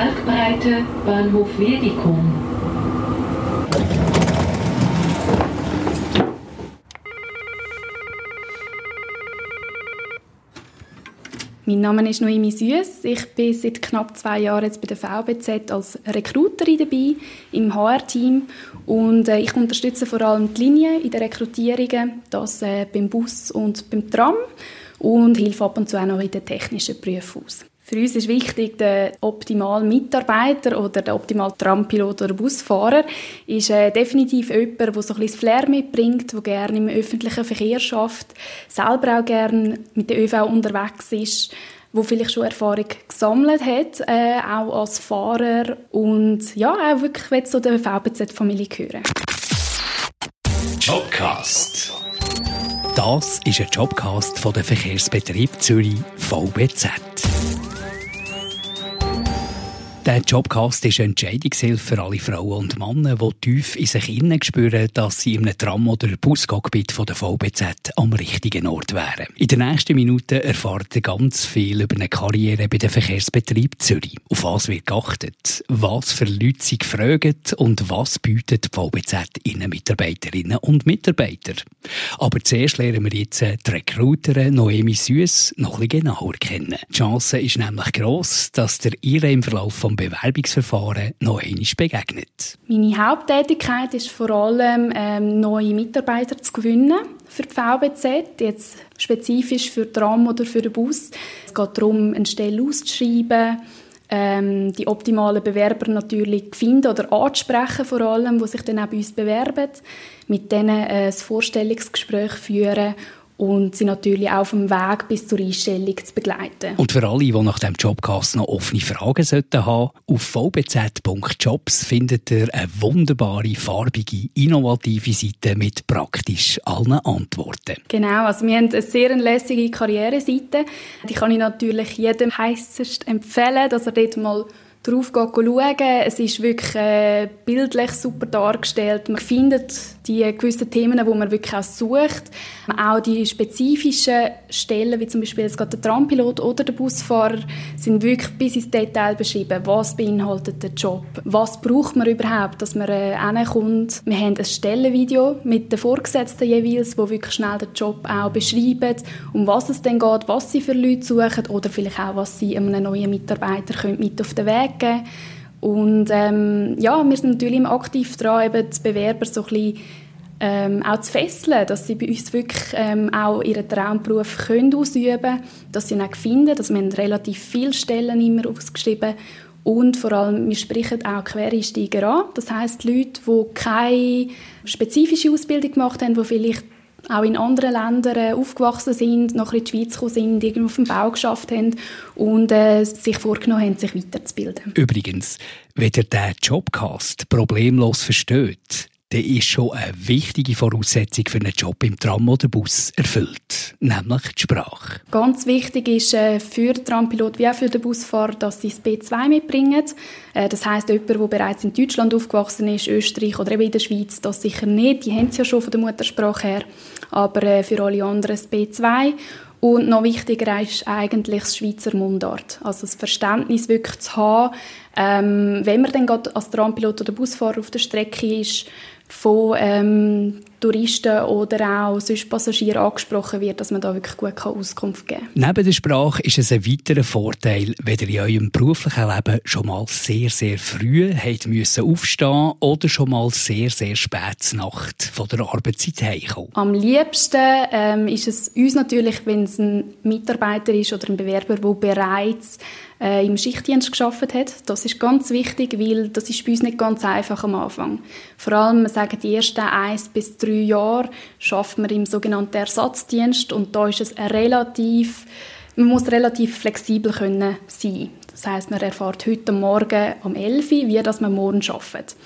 Kalkbreite Bahnhof Wedikum. Mein Name ist Noemi Süß. Ich bin seit knapp zwei Jahren jetzt bei der VBZ als Rekruterin dabei im HR-Team und äh, ich unterstütze vor allem die Linie in den Rekrutierungen, das äh, beim Bus und beim Tram und hilfe ab und zu auch noch in den technischen Berufen aus. Für uns ist wichtig, der optimale Mitarbeiter oder der optimale Trampilot oder Busfahrer ist äh, definitiv jemand, der so ein bisschen Flair mitbringt, der gerne im öffentlichen Verkehr schafft, selber auch gerne mit der ÖV unterwegs ist, wo vielleicht schon Erfahrung gesammelt hat, äh, auch als Fahrer und ja, auch wirklich zu der VBZ-Familie gehören. Jobcast. Das ist ein Jobcast von der Verkehrsbetrieb Zürich VBZ. Der Jobcast ist eine Entscheidungshilfe für alle Frauen und Männer, die tief in sich innen spüren, dass sie in einem Tram- oder Buscockpit von der VBZ am richtigen Ort wären. In den nächsten Minuten erfahrt ihr ganz viel über eine Karriere bei dem Verkehrsbetrieb Zürich. Auf was wird geachtet, was für Leute sie gefragt und was bietet die VBZ innen Mitarbeiterinnen und Mitarbeiter. Aber zuerst lernen wir jetzt die Recruiterin Noemi Süß noch ein bisschen genauer kennen. Die Chance ist nämlich gross, dass der ihre im Verlauf vom Bewerbungsverfahren noch einmal begegnet? Meine Haupttätigkeit ist vor allem, ähm, neue Mitarbeiter zu gewinnen für die VBZ, jetzt spezifisch für Tram oder für den Bus. Es geht darum, eine Stelle auszuschreiben, ähm, die optimalen Bewerber natürlich finden oder anzusprechen vor allem, die sich dann auch bei uns bewerben, mit denen äh, ein Vorstellungsgespräch führen und sie natürlich auch auf dem Weg bis zur Einstellung zu begleiten. Und für alle, die nach dem Jobcast noch offene Fragen sollten haben, auf vbz.jobs findet ihr eine wunderbare, farbige, innovative Seite mit praktisch allen Antworten. Genau, also wir haben eine sehr lässige Karriereseite. Die kann ich natürlich jedem heißest empfehlen, dass er dort mal drauf schauen. Es ist wirklich äh, bildlich super dargestellt. Man findet die gewissen Themen, die man wirklich auch sucht. Auch die spezifischen Stellen, wie zum Beispiel gerade der Trampilot oder der Busfahrer, sind wirklich bis ins Detail beschrieben. Was beinhaltet der Job? Was braucht man überhaupt, dass man äh, hinkommt? Wir haben ein Stellenvideo mit den Vorgesetzten jeweils, wo wirklich schnell den Job auch beschreiben, um was es denn geht, was sie für Leute suchen oder vielleicht auch, was sie einem neuen Mitarbeiter mit auf den Weg geben Und ähm, ja, wir sind natürlich aktiv daran, eben die Bewerber so ein bisschen ähm, auch zu fesseln, dass sie bei uns wirklich ähm, auch ihren Traumberuf können ausüben können, dass sie ihn auch finden, dass wir relativ viele Stellen immer ausgeschrieben. Und vor allem, wir sprechen auch Quereinsteiger an. Das heißt Leute, die keine spezifische Ausbildung gemacht haben, die vielleicht auch in anderen Ländern äh, aufgewachsen sind, nach in die Schweiz gekommen sind, irgendwo auf dem Bau geschafft haben und äh, sich vorgenommen haben, sich weiterzubilden. Übrigens, wenn ihr diesen Jobcast problemlos versteht, dann ist schon eine wichtige Voraussetzung für einen Job im Tram oder Bus erfüllt, nämlich die Sprache. Ganz wichtig ist äh, für den Trampilot wie auch für den Busfahrer, dass sie das B2 mitbringen. Äh, das heißt, jemand, der bereits in Deutschland aufgewachsen ist, Österreich oder eben in der Schweiz, das sicher nicht. Die haben es ja schon von der Muttersprache her, aber äh, für alle anderen das B2. Und noch wichtiger ist eigentlich das Schweizer Mundart. Also das Verständnis wirklich zu haben, ähm, wenn man dann gerade als Trampilot oder Busfahrer auf der Strecke ist, von ähm, Touristen oder auch sonst Passagieren angesprochen wird, dass man da wirklich gut Auskunft geben kann. Neben der Sprache ist es ein weiterer Vorteil, wenn ihr in eurem beruflichen Leben schon mal sehr, sehr früh habt müssen aufstehen oder schon mal sehr, sehr spät Nacht von der Arbeitszeit heimkommen. Am liebsten ähm, ist es uns natürlich, wenn es ein Mitarbeiter ist oder ein Bewerber, der bereits äh, im Schichtdienst geschafft hat. Das ist ganz wichtig, weil das ist bei uns nicht ganz einfach am Anfang. Vor allem, wir sagen, die ersten eins bis drei Jahre schafft man im sogenannten Ersatzdienst und da ist es relativ man muss relativ flexibel können sein. Das heißt, man erfährt heute Morgen um 11 Uhr, wie das man morgen arbeitet.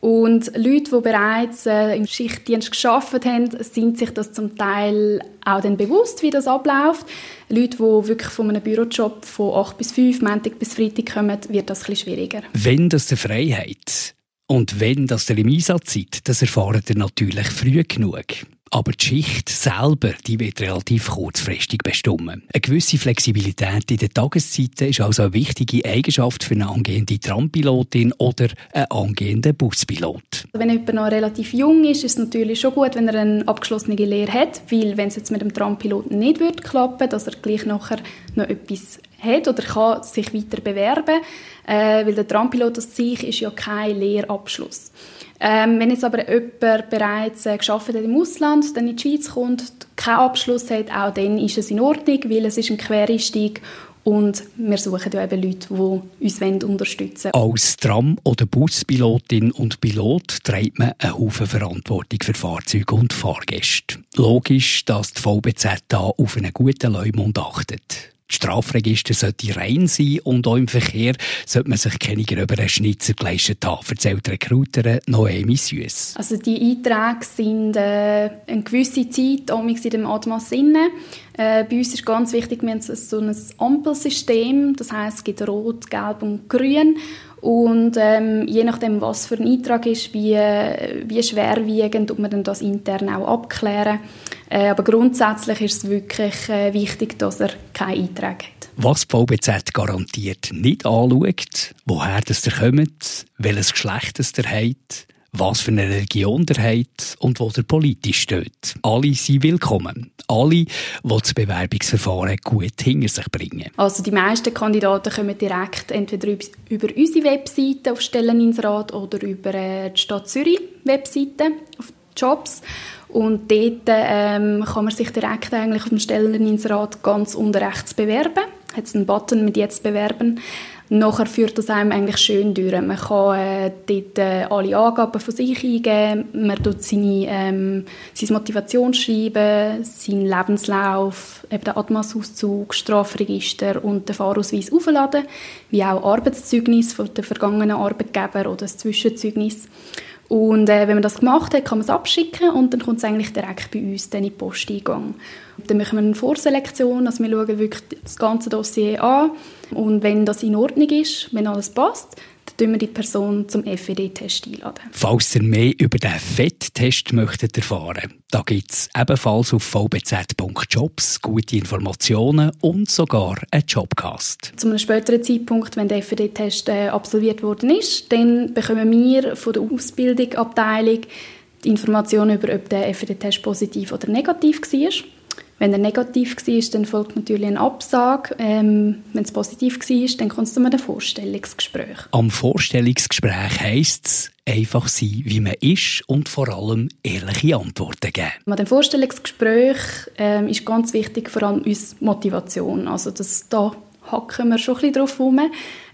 Und Leute, die bereits äh, im Schichtdienst geschafft haben, sind sich das zum Teil auch dann bewusst, wie das abläuft. Leute, die wirklich von einem Bürojob von 8 bis 5, Montag bis Freitag kommen, wird das ein bisschen schwieriger. Wenn das der Freiheit und wenn das der im Einsatz seid, das erfahrt ihr natürlich früh genug. Aber die Schicht selber die wird relativ kurzfristig bestimmen. Eine gewisse Flexibilität in den Tageszeiten ist also eine wichtige Eigenschaft für eine angehende Trampilotin oder einen angehenden Buspilot. Wenn jemand noch relativ jung ist, ist es natürlich schon gut, wenn er eine abgeschlossene Lehre hat, weil wenn es jetzt mit dem Trampiloten nicht klappen, dass er gleich nachher noch etwas hat oder kann sich weiter bewerben, äh, weil der Trampilot an sich ist ja kein Lehrabschluss. Ähm, wenn jetzt aber jemand bereits äh, geschafft hat im Ausland, dann in die Schweiz kommt, keinen Abschluss hat, auch dann ist es in Ordnung, weil es ist ein Quereinstieg und wir suchen ja eben Leute, die uns unterstützen wollen. Als Tram- oder Buspilotin und Pilot trägt man eine Haufen Verantwortung für Fahrzeuge und Fahrgäste. Logisch, dass die VBZ da auf einen guten Leumund achtet. Das Strafregister sollte rein sein und auch im Verkehr sollte man sich keine gröberen Schnitzer geleistet haben, erzählt die Recruiterin Noemi Süss. Also die Einträge sind äh, eine gewisse Zeit in dem Atmas inne. Äh, bei uns ist ganz wichtig, wir haben so ein Ampelsystem, das heißt es gibt Rot, Gelb und Grün und ähm, je nachdem, was für ein Eintrag ist, wie, wie schwerwiegend, ob man das intern auch abklären. Äh, aber grundsätzlich ist es wirklich äh, wichtig, dass er keinen Eintrag hat. Was die VBZ garantiert nicht anschaut, woher das ihr kommt, welches Geschlecht das ihr habt, was für eine Religion der hat und wo der politisch steht. Alle sind willkommen. Alle, die das Bewerbungsverfahren gut hinter sich bringen. Also die meisten Kandidaten kommen direkt entweder über unsere Webseite auf Stelleninserat oder über äh, die Stadt Zürich Webseite auf Jobs. Und dort ähm, kann man sich direkt eigentlich auf dem Stelleninserat ganz unten rechts bewerben. Hat einen Button mit «Jetzt bewerben». Nachher führt das einem eigentlich schön durch. Man kann äh, dort äh, alle Angaben von sich eingeben, man tut seine, ähm, sein Motivationsschreiben, seinen Lebenslauf, eben den Atmas-Auszug, Strafregister und den Fahrausweis aufladen, wie auch Arbeitszeugnis von den vergangenen Arbeitgeber oder das Zwischenzeugnis. Und äh, wenn man das gemacht hat, kann man es abschicken und dann kommt es eigentlich direkt bei uns dann in den Posteingang. Dann machen wir eine Vorselektion, also wir schauen wirklich das ganze Dossier an und wenn das in Ordnung ist, wenn alles passt, dann wir die Person zum FED-Test einladen. Falls ihr mehr über den FED-Test möchtet erfahren, da gibt es ebenfalls auf vbz.jobs gute Informationen und sogar einen Jobcast. Zu einem späteren Zeitpunkt, wenn der FED-Test äh, absolviert worden ist, dann bekommen wir von der Ausbildungsabteilung die Informationen über, ob der FED-Test positiv oder negativ war. Wenn er negativ war, dann folgt natürlich ein Absage. Ähm, wenn es positiv war, dann kommt es zu einem Vorstellungsgespräch. Am Vorstellungsgespräch heisst es, einfach sein, wie man ist und vor allem ehrliche Antworten geben. An dem Vorstellungsgespräch ähm, ist ganz wichtig vor allem uns Motivation. Also das, da hacken wir schon ein bisschen drauf rum.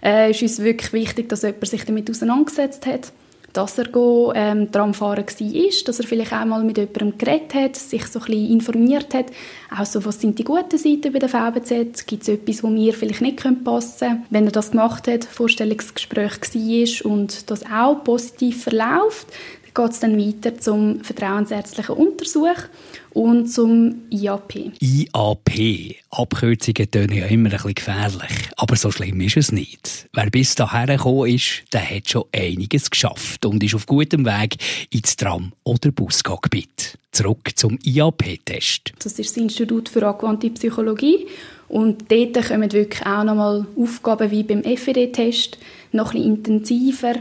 Es äh, ist uns wirklich wichtig, dass jemand sich damit auseinandergesetzt hat dass er ähm, Tramfahrer war, dass er vielleicht einmal mit jemandem geredet hat, sich so ein bisschen informiert hat, auch so, was sind die guten Seiten bei der VBZ, gibt es etwas, wo mir vielleicht nicht passen könnte. Wenn er das gemacht hat, Vorstellungsgespräch war und das auch positiv verläuft, geht es dann weiter zum vertrauensärztlichen Untersuch und zum IAP. IAP. Abkürzungen tönen ja immer ein bisschen gefährlich. Aber so schlimm ist es nicht. Wer bis dahin gekommen ist, der hat schon einiges geschafft und ist auf gutem Weg ins Tram- oder Buscockpit. Zurück zum IAP-Test. Das ist das Institut für angewandte Psychologie. Und dort kommen wirklich auch nochmal Aufgaben wie beim FED-Test, noch ein bisschen intensiver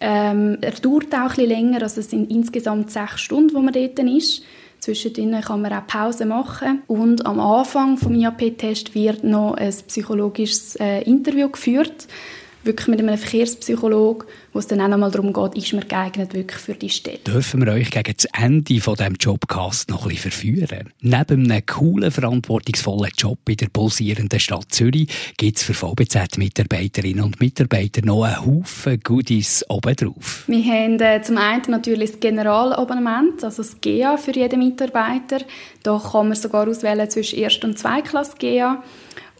ähm, er dauert auch ein länger, also es sind insgesamt sechs Stunden, wo man dort ist. Zwischendrin kann man auch Pause machen. Und am Anfang des IAP-Test wird noch ein psychologisches äh, Interview geführt wirklich mit einem Verkehrspsychologen, wo es dann auch nochmal darum geht, ist man geeignet wirklich für die Stelle. Dürfen wir euch gegen das Ende von diesem Jobcast noch ein bisschen verführen? Neben einem coolen, verantwortungsvollen Job in der pulsierenden Stadt Zürich gibt es für VBZ-Mitarbeiterinnen und Mitarbeiter noch einen Haufen Goodies obendrauf. Wir haben äh, zum einen natürlich das Generalabonnement, also das GEA für jeden Mitarbeiter. Da kann man sogar auswählen zwischen Erst- und Zweiklasse GEA.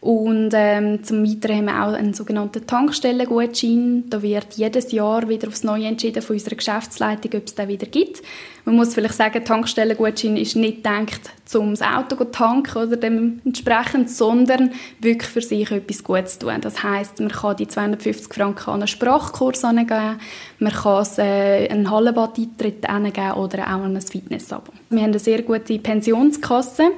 Und ähm, zum Weiteren haben wir auch einen sogenannten Tankstellengutschein. Da wird jedes Jahr wieder aufs Neue entschieden von unserer Geschäftsleitung, ob es den wieder gibt. Man muss vielleicht sagen, Tankstellengutschein ist nicht gedacht, um das Auto zu tanken oder dementsprechend, sondern wirklich für sich etwas Gutes zu tun. Das heißt, man kann die 250 Franken an einen Sprachkurs angeben, man kann äh, einen Hallenbad-Eintritt angeben oder auch an ein Fitnessabo. Wir haben eine sehr gute Pensionskasse.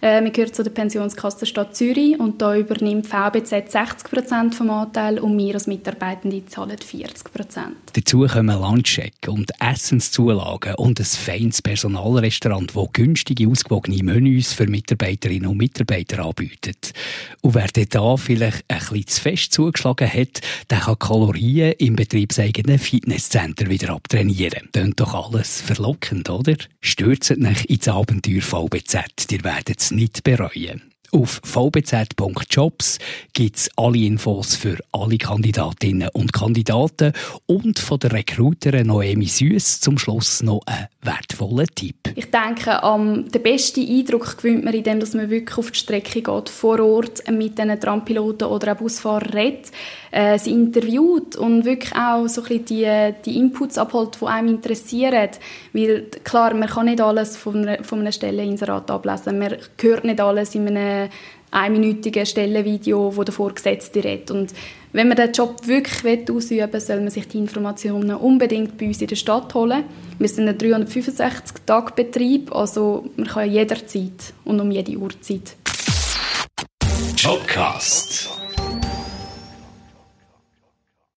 Äh, wir gehören zu der Pensionskasse Stadt Zürich und da übernimmt VBZ 60 Prozent vom Anteil und wir als Mitarbeitende zahlen 40 Prozent. Dazu kommen Lunchcheck und Essenszulagen und ein feines Personalrestaurant, das günstige, ausgewogene Menüs für Mitarbeiterinnen und Mitarbeiter anbietet. Und wer da vielleicht ein bisschen zu fest zugeschlagen hat, der kann Kalorien im betriebseigenen Fitnesscenter wieder abtrainieren. Tönt doch alles verlockend, oder? Stürzt euch ins Abenteuer VBZ. Ihr werdet nicht bereuen. Auf vbz.jobs gibt es alle Infos für alle Kandidatinnen und Kandidaten und von der Recruiterin Noemi Süß zum Schluss noch ein wertvoller Tipp. Ich denke, um, den besten Eindruck gewinnt man, indem man wirklich auf die Strecke geht, vor Ort mit diesen Trampiloten oder auch Busfahrern redet, äh, sie interviewt und wirklich auch so ein die, die Inputs abholt, die einem interessieren. Weil klar, man kann nicht alles von einer, von einer Stelleninserat ablesen. Man hört nicht alles in einem einminütigen Stellenvideo, wo der Vorgesetzte redet. Und wenn man den Job wirklich ausüben will, soll man sich die Informationen unbedingt bei uns in der Stadt holen. Wir sind ein 365-Tage-Betrieb, also man kann jederzeit und um jede Uhrzeit. Jobcast